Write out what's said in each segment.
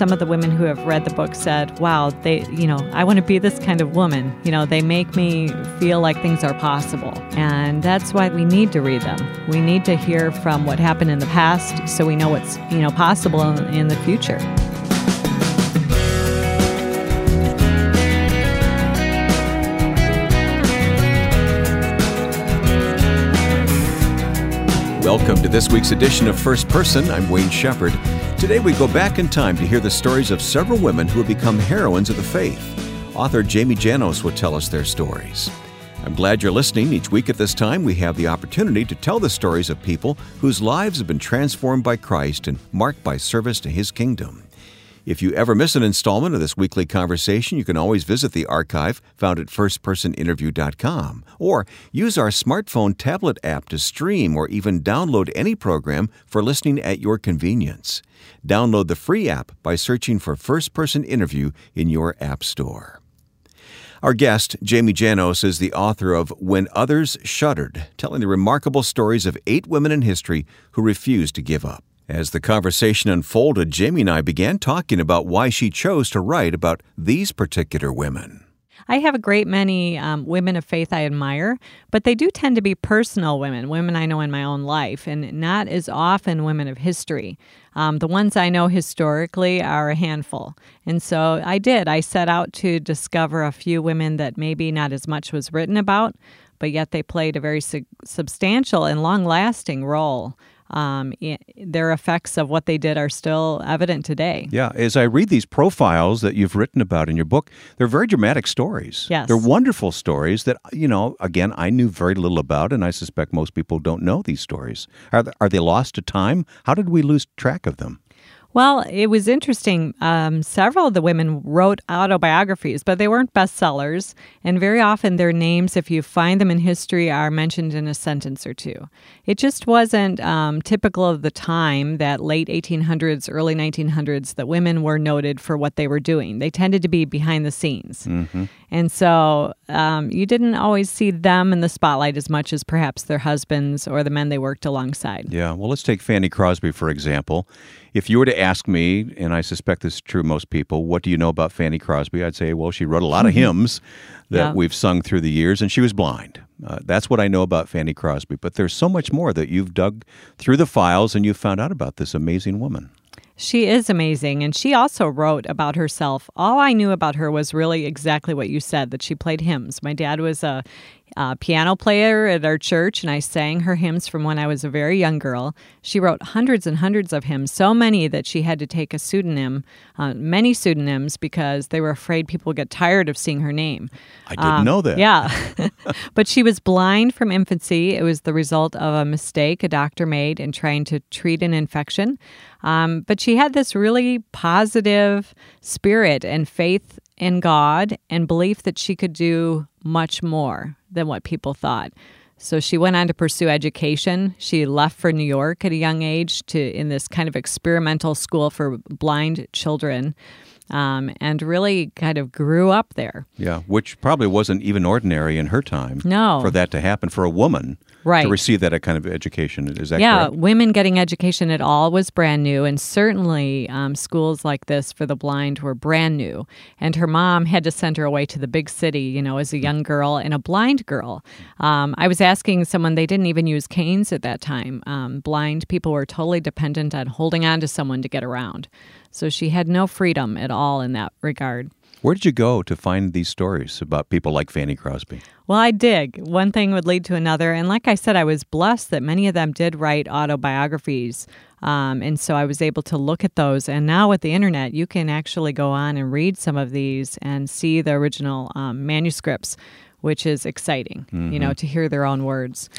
some of the women who have read the book said, wow, they, you know, I want to be this kind of woman. You know, they make me feel like things are possible. And that's why we need to read them. We need to hear from what happened in the past so we know what's, you know, possible in, in the future. Welcome to this week's edition of First Person. I'm Wayne Shepherd. Today we go back in time to hear the stories of several women who have become heroines of the faith. Author Jamie Janosz will tell us their stories. I'm glad you're listening. Each week at this time, we have the opportunity to tell the stories of people whose lives have been transformed by Christ and marked by service to His kingdom. If you ever miss an installment of this weekly conversation, you can always visit the archive found at firstpersoninterview.com or use our smartphone tablet app to stream or even download any program for listening at your convenience. Download the free app by searching for First Person Interview in your App Store. Our guest, Jamie Janosz, is the author of When Others Shuddered, telling the remarkable stories of eight women in history who refused to give up. As the conversation unfolded, Jamie and I began talking about why she chose to write about these particular women. I have a great many um, women of faith I admire, but they do tend to be personal women, women I know in my own life, and not as often women of history. Um, the ones I know historically are a handful. And so I did. I set out to discover a few women that maybe not as much was written about, but yet they played a very su- substantial and long lasting role um, their effects of what they did are still evident today. Yeah, as I read these profiles that you've written about in your book, they're very dramatic stories. Yes. They're wonderful stories that, you know, again, I knew very little about, and I suspect most people don't know these stories. Are, are they lost to time? How did we lose track of them? Well, it was interesting. Um, several of the women wrote autobiographies, but they weren't bestsellers. And very often their names, if you find them in history, are mentioned in a sentence or two. It just wasn't um, typical of the time, that late 1800s, early 1900s, that women were noted for what they were doing. They tended to be behind the scenes. Mm-hmm. And so um, you didn't always see them in the spotlight as much as perhaps their husbands or the men they worked alongside. Yeah. Well, let's take Fanny Crosby, for example. If you were to ask me, and I suspect this is true of most people, what do you know about Fanny Crosby? I'd say, well, she wrote a lot of hymns that yeah. we've sung through the years, and she was blind. Uh, that's what I know about Fanny Crosby. But there's so much more that you've dug through the files and you've found out about this amazing woman. She is amazing. And she also wrote about herself. All I knew about her was really exactly what you said that she played hymns. My dad was a uh, piano player at our church, and I sang her hymns from when I was a very young girl. She wrote hundreds and hundreds of hymns, so many that she had to take a pseudonym, uh, many pseudonyms, because they were afraid people would get tired of seeing her name. I didn't um, know that. Yeah. but she was blind from infancy. It was the result of a mistake a doctor made in trying to treat an infection. Um, but she had this really positive spirit and faith in God and belief that she could do much more than what people thought. So she went on to pursue education. She left for New York at a young age to in this kind of experimental school for blind children. Um, and really kind of grew up there. Yeah, which probably wasn't even ordinary in her time. No. For that to happen for a woman right. to receive that kind of education. Is that yeah, correct? women getting education at all was brand new, and certainly um, schools like this for the blind were brand new. And her mom had to send her away to the big city, you know, as a young girl and a blind girl. Um, I was asking someone, they didn't even use canes at that time. Um, blind people were totally dependent on holding on to someone to get around. So she had no freedom at all in that regard. Where did you go to find these stories about people like Fanny Crosby? Well, I dig. One thing would lead to another. And like I said, I was blessed that many of them did write autobiographies. Um, and so I was able to look at those. And now with the internet, you can actually go on and read some of these and see the original um, manuscripts, which is exciting, mm-hmm. you know, to hear their own words.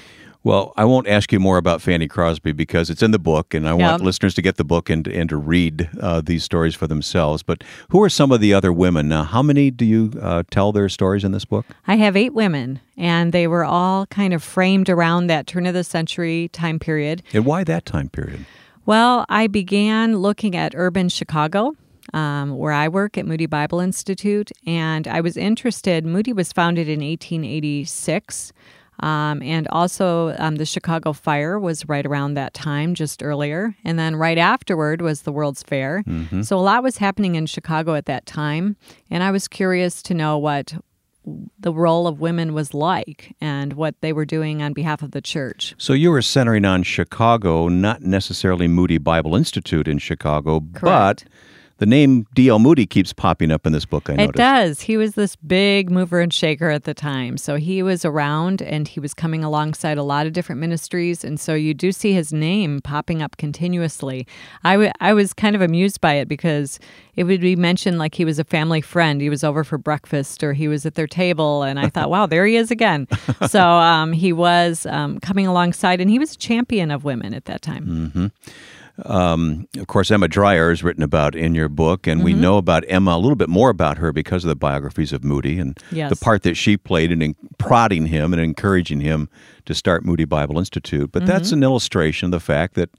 Well, I won't ask you more about Fanny Crosby because it's in the book, and I want listeners to get the book and, and to read uh, these stories for themselves. But who are some of the other women? Now, how many do you uh, tell their stories in this book? I have eight women, and they were all kind of framed around that turn of the century time period. And why that time period? Well, I began looking at urban Chicago. Um, where I work at Moody Bible Institute, and I was interested. Moody was founded in 1886. Um, and also, um, the Chicago Fire was right around that time, just earlier. And then right afterward was the World's Fair. So a lot was happening in Chicago at that time. And I was curious to know what the role of women was like and what they were doing on behalf of the church. So you were centering on Chicago, not necessarily Moody Bible Institute in Chicago, Correct. but the name D.L. Moody keeps popping up in this book, I noticed. It does. He was this big mover and shaker at the time. So he was around and he was coming alongside a lot of different ministries. And so you do see his name popping up continuously. I, w- I was kind of amused by it because it would be mentioned like he was a family friend. He was over for breakfast or he was at their table. And I thought, wow, there he is again. So um, he was um, coming alongside and he was a champion of women at that time. Um, of course, Emma Dryer is written about in your book, and Mm-hmm. we know about Emma a little bit more about her because of the biographies of Moody and Yes. the part that she played in en- prodding him and encouraging him to start Moody Bible Institute. But Mm-hmm. that's an illustration of the fact that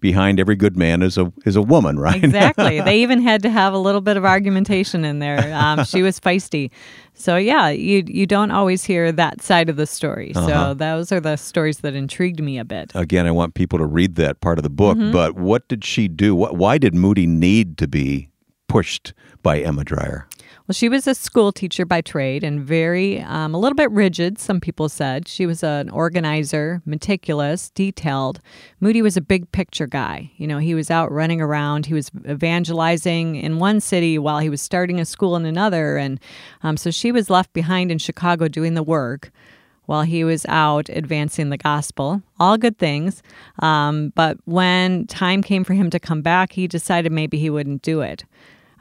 behind every good man is a is a woman, right? Exactly. they even had to have a little bit of argumentation in there. Um, she was feisty. So yeah, you you don't always hear that side of the story. Uh-huh. So those are the stories that intrigued me a bit. Again, I want people to read that part of the book. Mm-hmm. But what did she do? What, why did Moody need to be pushed by Emma Dryer? Well, she was a school teacher by trade and very, um, a little bit rigid, some people said. She was an organizer, meticulous, detailed. Moody was a big picture guy. You know, he was out running around, he was evangelizing in one city while he was starting a school in another. And um, so she was left behind in Chicago doing the work while he was out advancing the gospel. All good things. Um, but when time came for him to come back, he decided maybe he wouldn't do it.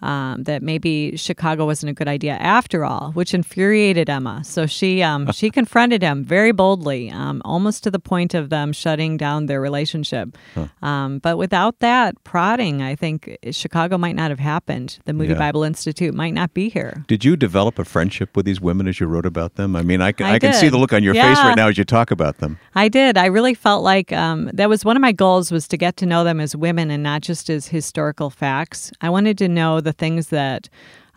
Um, that maybe Chicago wasn't a good idea after all, which infuriated Emma. So she um, she confronted him very boldly, um, almost to the point of them shutting down their relationship. Um, but without that prodding, I think Chicago might not have happened. The Moody Yeah. Bible Institute might not be here. Did you develop a friendship with these women as you wrote about them? I mean, I can, I I can see the look on your face right now as you talk about them. I did. I really felt like um, that was one of my goals was to get to know them as women and not just as historical facts. I wanted to know the things that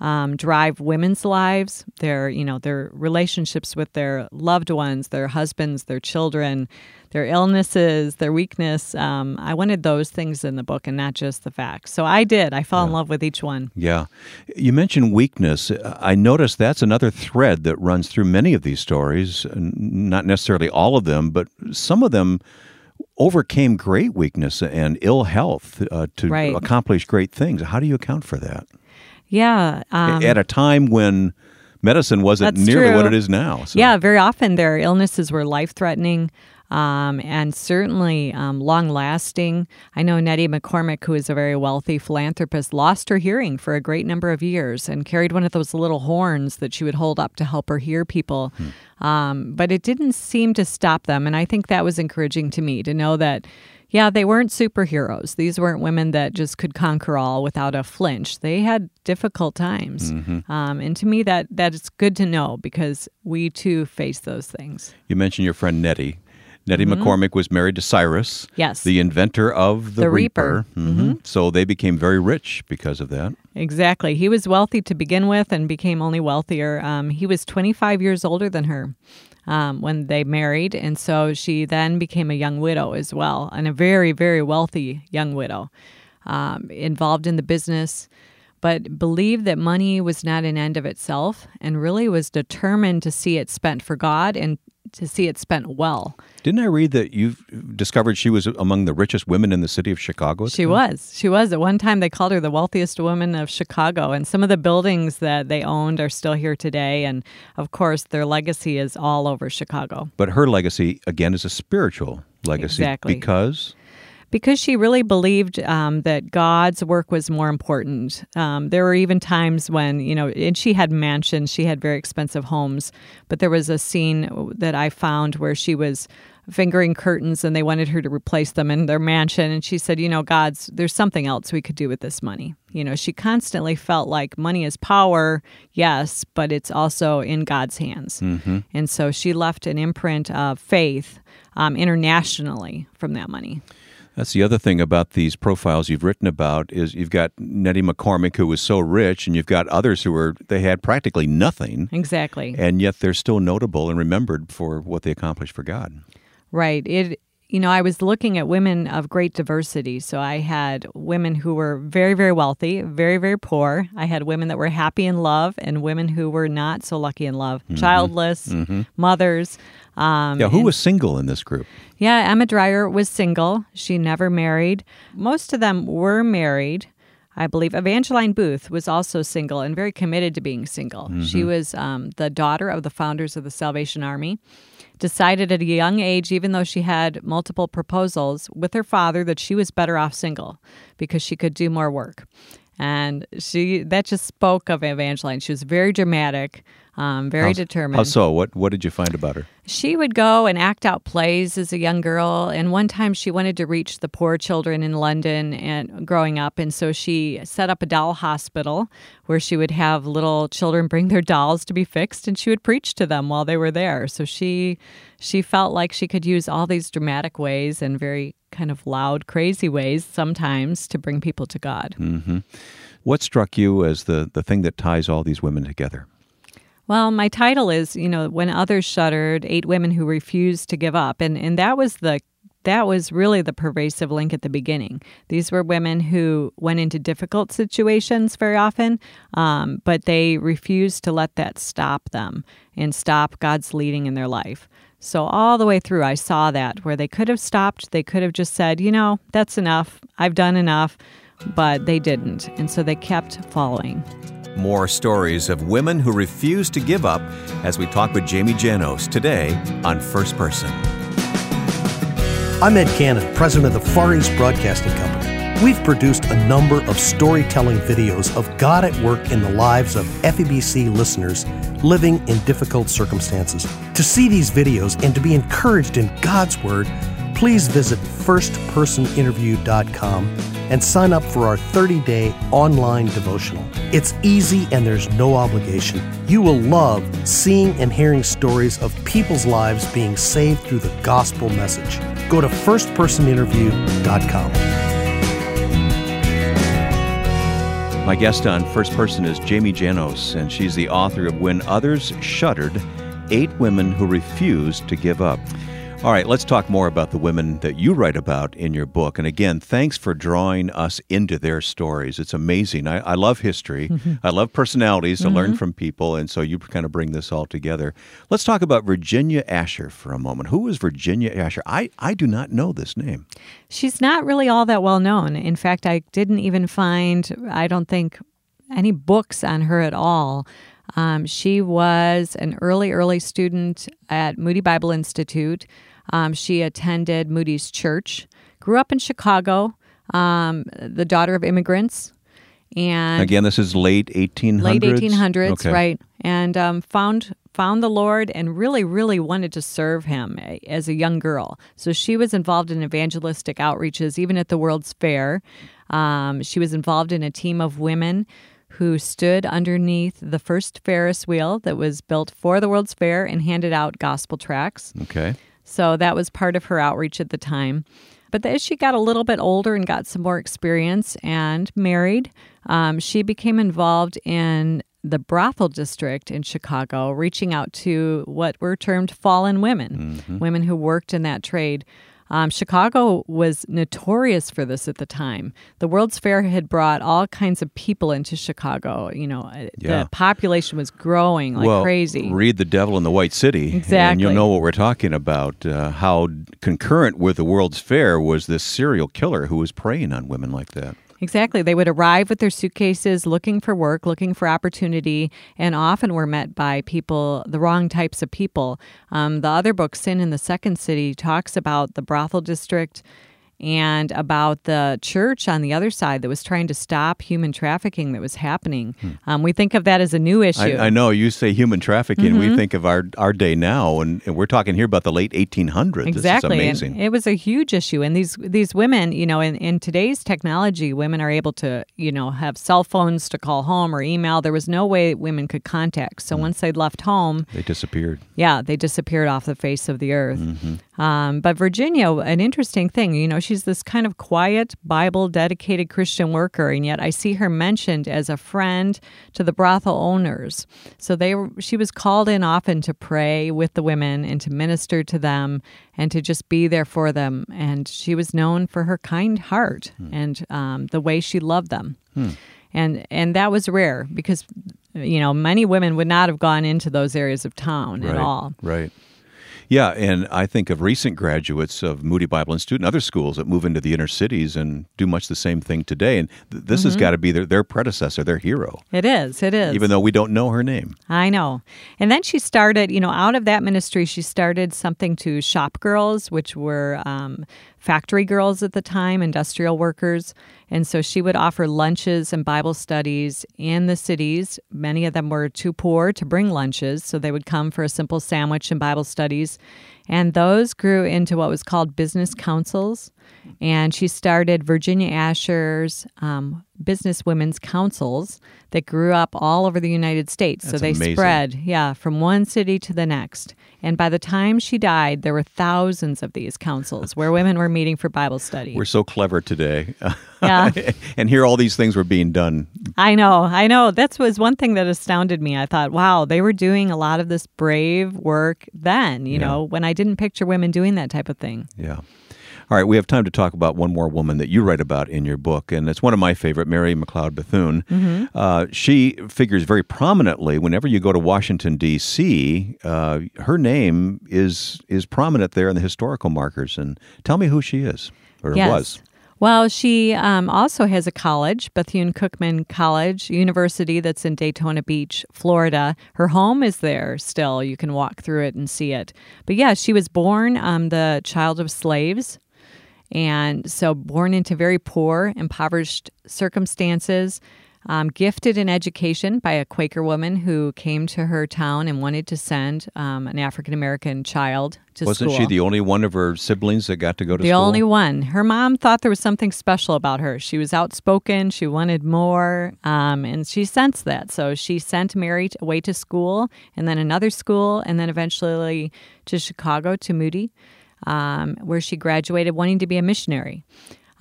um, drive women's lives, their you know their relationships with their loved ones, their husbands, their children, their illnesses, their weakness. Um, I wanted those things in the book and not just the facts. So I did. I fell in love with each one. Yeah. You mentioned weakness. I noticed that's another thread that runs through many of these stories. Not necessarily all of them, but some of them overcame great weakness and ill health uh, to Right. accomplish great things. How do you account for that? Yeah. Um, At a time when medicine wasn't nearly what it is now. So. Yeah, very often their illnesses were life threatening um, and certainly um, long lasting. I know Nettie McCormick, who is a very wealthy philanthropist, lost her hearing for a great number of years and carried one of those little horns that she would hold up to help her hear people. Um, but it didn't seem to stop them. And I think that was encouraging to me to know that. Yeah, they weren't superheroes. These weren't women that just could conquer all without a flinch. They had difficult times, um, and to me, that that is good to know because we too face those things. You mentioned your friend Nettie. Nettie McCormick was married to Cyrus, Mm-hmm. Yes. the inventor of the, The Reaper. Mm-hmm. Mhm. So they became very rich because of that. Exactly. He was wealthy to begin with and became only wealthier. Um, he was 25 years older than her um, when they married. And so she then became a young widow as well, and a very, very wealthy young widow, um, involved in the business, but believed that money was not an end of itself and really was determined to see it spent for God and to see it spent well. Didn't I read that you've discovered she was among the richest women in the city of Chicago? She time? was. She was. At one time, they called her the wealthiest woman of Chicago. And some of the buildings that they owned are still here today. And of course, their legacy is all over Chicago But her legacy, again, is a spiritual legacy. Exactly. Because because she really believed um, that God's work was more important. Um, there were even times when, you know, and she had mansions, she had very expensive homes. But there was a scene that I found where she was fingering curtains and they wanted her to replace them in their mansion and she said you know god's there's something else we could do with this money you know she constantly felt like money is power yes but it's also in god's hands and so she left an imprint of faith um, internationally from that money That's the other thing about these profiles you've written about is you've got Nettie McCormick who was so rich, and you've got others who were they had practically nothing, Exactly. and yet they're still notable and remembered for what they accomplished for God. Right. It you know, I was looking at women of great diversity. So I had women who were very, very wealthy, very, very poor. I had women that were happy in love and women who were not so lucky in love, childless, mothers. Um, Yeah, who and- was single in this group? Yeah, Emma Dryer was single. She never married. Most of them were married. I believe Evangeline Booth was also single and very committed to being single. She was um, the daughter of the founders of the Salvation Army. Decided at a young age, even though she had multiple proposals with her father, that she was better off single because she could do more work. And she that just spoke of Evangeline. She was very dramatic, um, very How- determined. How so? What What did you find about her? She would go and act out plays as a young girl. And one time she wanted to reach the poor children in London and growing up. And so she set up a doll hospital where she would have little children bring their dolls to be fixed and she would preach to them while they were there. So she she felt like she could use all these dramatic ways and very kind of loud, crazy ways sometimes to bring people to God. What struck you as the the thing that ties all these women together? Well, my title is, you know, when others shuddered, eight women who refused to give up, and and that was the that was really the pervasive link at the beginning. These were women who went into difficult situations very often, um, but they refused to let that stop them and stop God's leading in their life. So all the way through, I saw that where they could have stopped, they could have just said, you know, that's enough. I've done enough, but they didn't, and so they kept following. More stories of women who refuse to give up as we talk with Jamie Janosz today on First Person. I'm Ed Cannon, president of the Far East Broadcasting Company. We've produced a number of storytelling videos of God at work in the lives of FEBC listeners living in difficult circumstances. To see these videos and to be encouraged in God's Word, please visit firstpersoninterview.com and sign up for our 30 day online devotional. It's easy and there's no obligation. You will love seeing and hearing stories of people's lives being saved through the gospel message. Go to firstpersoninterview.com. My guest on First Person is Jamie Janosz, and she's the author of When Others Shuddered Eight Women Who Refused to Give Up. All right, let's talk more about the women that you write about in your book. And again, thanks for drawing us into their stories. It's amazing. I, I love history, I love personalities to learn from people, and so you kind of bring this all together. Let's talk about Virginia Asher for a moment. Who is Virginia Asher? I, I do not know this name. She's not really all that well known. In fact, I didn't even find, I don't think, any books on her at all. Um, she was an early, early student at Moody Bible Institute. Um, she attended Moody's Church, grew up in Chicago, um, the daughter of immigrants. And Again, this is late 1800s. late 1800s, Okay. right? And um, found found the Lord and really, really wanted to serve Him as a young girl. So she was involved in evangelistic outreaches, even at the World's Fair. Um, she was involved in a team of women who stood underneath the first Ferris wheel that was built for the World's Fair and handed out gospel tracts. Okay. So that was part of her outreach at the time. But as she got a little bit older and got some more experience and married, um, she became involved in the brothel district in Chicago, reaching out to what were termed fallen women, women who worked in that trade. Um, Chicago was notorious for this at the time. The World's Fair had brought all kinds of people into Chicago. You know, uh, Yeah. the population was growing like well, crazy. read The Devil in the White City. exactly. And you'll know what we're talking about. Uh, how concurrent with the World's Fair was this serial killer who was preying on women like that. Exactly. They would arrive with their suitcases looking for work, looking for opportunity, and often were met by people, the wrong types of people. Um, the other book, Sin in the Second City, talks about the brothel district and about the church on the other side that was trying to stop human trafficking that was happening. Um, we think of that as a new issue. Hmm. I, I know you say human trafficking. We think of our, our day now, and, and we're talking here about the late 1800s. Exactly, This and amazing. it was a huge issue. And these these women, you know, in, in today's technology, women are able to, you know, have cell phones to call home or email. There was no way women could contact. So once they'd left home, they disappeared. yeah, they disappeared off the face of the earth. Mm-hmm. Um, but Virginia, an interesting thing, you know, she's this kind of quiet, Bible dedicated Christian worker, and yet I see her mentioned as a friend to the brothel owners. So they were, she was called in often to pray with the women and to minister to them and to just be there for them. And she was known for her kind heart Hmm. and um, the way she loved them. And and that was rare because you know many women would not have gone into those areas of town at right, all. Right. Yeah, and I think of recent graduates of Moody Bible Institute and other schools that move into the inner cities and do much the same thing today. And th- this Mm-hmm. has got to be their, their predecessor, their hero, It is. It is. even though we don't know her name. I know. And then she started, you know, out of that ministry, she started something to shop girls, which were um, factory girls at the time, industrial workers. And so she would offer lunches and Bible studies in the cities. Many of them were too poor to bring lunches, so they would come for a simple sandwich and Bible studies. And those grew into what was called business councils. And she started Virginia Asher's um, business women's councils that grew up all over the United States. so they amazing. spread, yeah, from one city to the next. And by the time she died, there were thousands of these councils where women were meeting for Bible study. We're so clever today. Yeah. and here all these things were being done. I know, I know. That was one thing that astounded me. I thought, wow, they were doing a lot of this brave work then, you Yeah. know, when I didn't picture women doing that type of thing. Yeah. All right, we have time to talk about one more woman that you write about in your book, and it's one of my favorite, Mary McLeod Bethune. Mm-hmm. Uh, she figures very prominently whenever you go to Washington D.C. Uh, her name is is prominent there in the historical markers. And tell me who she is or Yes. was. Well, she um, also has a college, Bethune Cookman College University, that's in Daytona Beach, Florida. Her home is there still. You can walk through it and see it. But yeah, she was born um, the child of slaves. And so, born into very poor, impoverished circumstances, um, gifted in education by a Quaker woman who came to her town and wanted to send um, an African American child to school. Wasn't she the only one of her siblings that got to go to The school? The only one. Her mom thought there was something special about her. She was outspoken. She wanted more, um, and she sensed that. So she sent Mary away to school, and then another school, and then eventually to Chicago to Moody, um, where she graduated, wanting to be a missionary.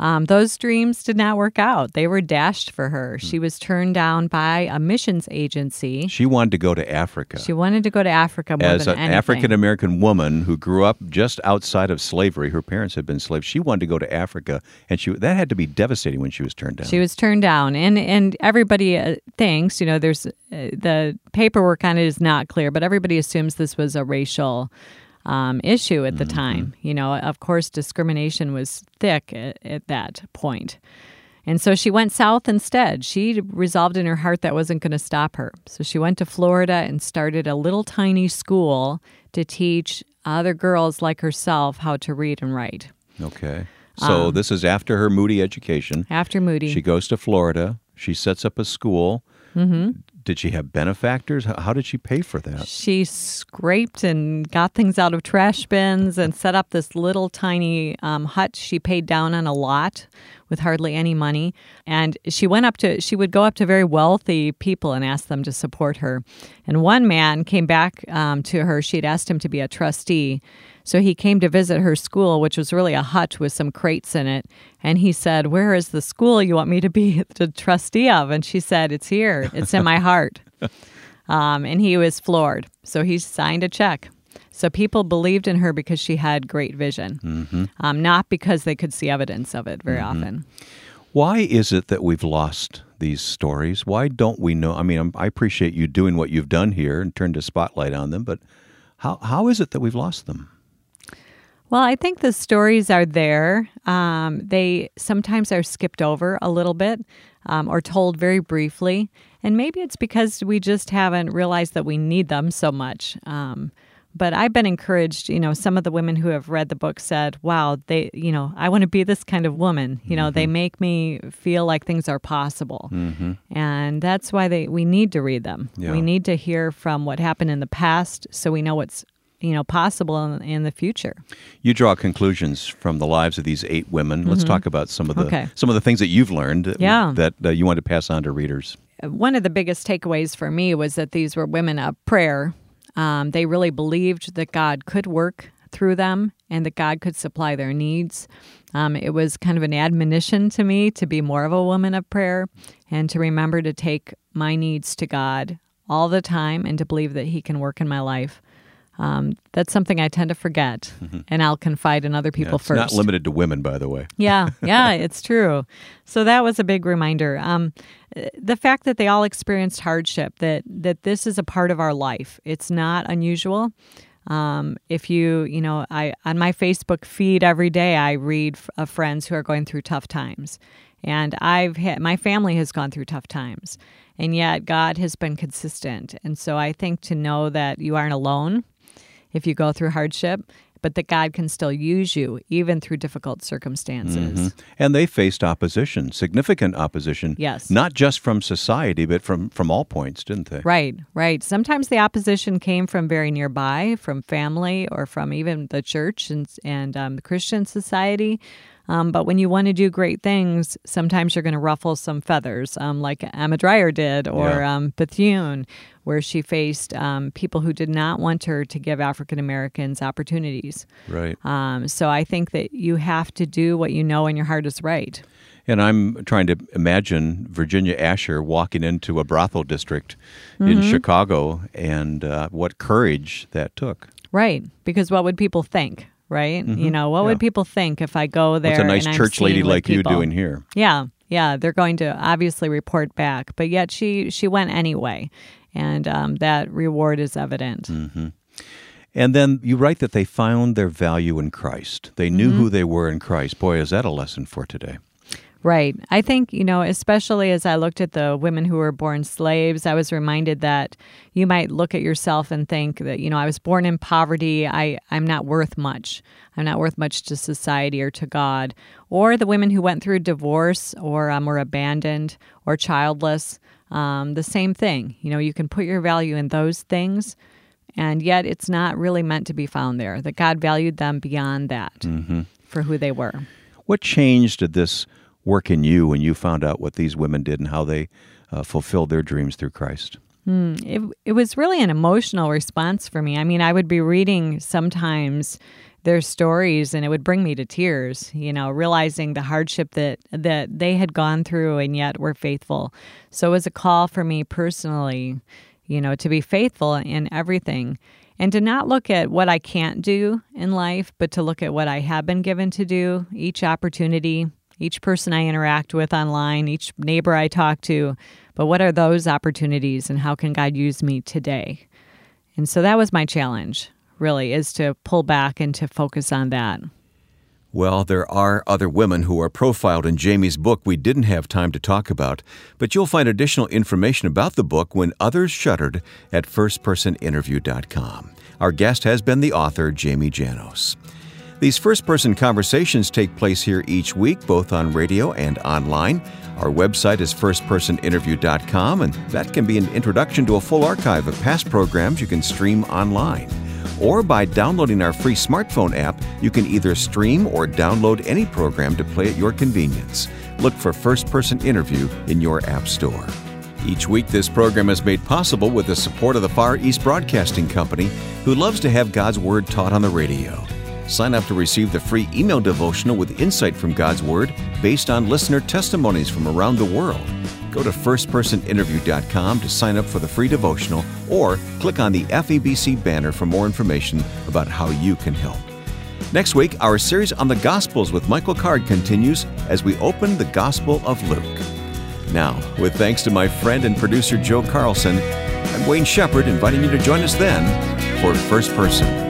Um, those dreams did not work out. They were dashed for her. She was turned down by a missions agency. She wanted to go to Africa. She wanted to go to Africa more As than an. African American woman who grew up just outside of slavery, her parents had been slaves. She wanted to go to Africa, and she that had to be devastating when she was turned down. She was turned down, and and everybody uh, thinks you know there's uh, the paperwork on it is not clear, but everybody assumes this was a racial um, issue at the time. You know, of course, discrimination was thick at, at that point. And so she went south instead. She resolved in her heart that wasn't going to stop her. So she went to Florida and started a little tiny school to teach other girls like herself how to read and write. Okay. So Um, this is after her Moody education. After Moody, She goes to Florida. She sets up a school. Mm-hmm. Did she have benefactors? How, did she pay for that? She scraped and got things out of trash bins and set up this little tiny um, hut she paid down on a lot with hardly any money. And she went up to, she would go up to very wealthy people and ask them to support her. And one man came back um, to her. She had asked him to be a trustee. So he came to visit her school, which was really a hut with some crates in it. And he said, Where is the school you want me to be the trustee of? And she said, It's here, it's in my heart. Um, and he was floored. So he signed a check. So people believed in her because she had great vision, um, not because they could see evidence of it very often. Why is it that we've lost these stories? Why don't we know? I mean, I appreciate you doing what you've done here and turned a spotlight on them, but how, how is it that we've lost them? Well, I think the stories are there. Um, they sometimes are skipped over a little bit um, or told very briefly. And maybe it's because we just haven't realized that we need them so much. Um, but I've been encouraged, you know, some of the women who have read the book said, wow, they, you know, I want to be this kind of woman. You know, they make me feel like things are possible. And that's why they, we need to read them. Yeah. We need to hear from what happened in the past so we know what's, you know, possible in, in the future. You draw conclusions from the lives of these eight women. Let's talk about some of the Mm-hmm. Okay. some of the things that you've learned that- Yeah. that uh, you want to pass on to readers. one of the biggest takeaways for me was that these were women of prayer. Um, they really believed that God could work through them and that God could supply their needs. Um, it was kind of an admonition to me to be more of a woman of prayer and to remember to take my needs to God all the time and to believe that He can work in my life. Um, that's something I tend to forget, mm-hmm. and I'll confide in other people yeah, it's first. Not limited to women, by the way. yeah, yeah, it's true. So that was a big reminder. Um, the fact that they all experienced hardship, that that this is a part of our life. It's not unusual. Um, if you, you know, I on my Facebook feed every day, I read of friends who are going through tough times, and I've had, my family has gone through tough times, and yet God has been consistent. And so I think to know that you aren't alone if you go through hardship, but that God can still use you even through difficult circumstances. Mm-hmm. And they faced opposition, significant opposition. Yes. Not just from society, but from, from all points, didn't they? Right, right. Sometimes the opposition came from very nearby, from family, or from even the church and, and um, the Christian society. Um, but when you want to do great things, sometimes you're going to ruffle some feathers, um, like Emma Dryer did, or yeah. um, Bethune, where she faced um, people who did not want her to give African Americans opportunities. Right. Um, so I think that you have to do what you know in your heart is right. And I'm trying to imagine Virginia Asher walking into a brothel district mm-hmm. in Chicago and uh, what courage that took. Right. Because what would people think? Right? Mm-hmm. You know, what yeah. would people think if I go there? What's a nice church lady like people? you doing here? Yeah, yeah, they're going to obviously report back, but yet she she went anyway, and um, that reward is evident. Mm-hmm. And then you write that they found their value in Christ. They knew mm-hmm. who they were in Christ. Boy, is that a lesson for today. Right. I think, you know, especially as I looked at the women who were born slaves, I was reminded that you might look at yourself and think that, you know, I was born in poverty. I, I'm not worth much. I'm not worth much to society or to God. Or the women who went through divorce or um, were abandoned or childless, um, the same thing. You know, you can put your value in those things, and yet it's not really meant to be found there, that God valued them beyond that mm-hmm. for who they were. What changed did this? Work in you when you found out what these women did and how they uh, fulfilled their dreams through Christ? Mm, it, it was really an emotional response for me. I mean, I would be reading sometimes their stories and it would bring me to tears, you know, realizing the hardship that that they had gone through and yet were faithful. So it was a call for me personally, you know, to be faithful in everything and to not look at what I can't do in life, but to look at what I have been given to do, each opportunity, each person I interact with online, each neighbor I talk to, but what are those opportunities and how can God use me today? And so that was my challenge, really, is to pull back and to focus on that. Well, there are other women who are profiled in Jamie's book we didn't have time to talk about, but you'll find additional information about the book when others shuddered at firstpersoninterview.com. Our guest has been the author, Jamie Janosz. These first person conversations take place here each week, both on radio and online. Our website is firstpersoninterview.com, and that can be an introduction to a full archive of past programs you can stream online. Or by downloading our free smartphone app, you can either stream or download any program to play at your convenience. Look for First Person Interview in your App Store. Each week, this program is made possible with the support of the Far East Broadcasting Company, who loves to have God's Word taught on the radio. Sign up to receive the free email devotional with insight from God's Word based on listener testimonies from around the world. Go to firstpersoninterview.com to sign up for the free devotional or click on the FEBC banner for more information about how you can help. Next week, our series on the Gospels with Michael Card continues as we open the Gospel of Luke. Now, with thanks to my friend and producer Joe Carlson, I'm Wayne Shepherd inviting you to join us then for First Person.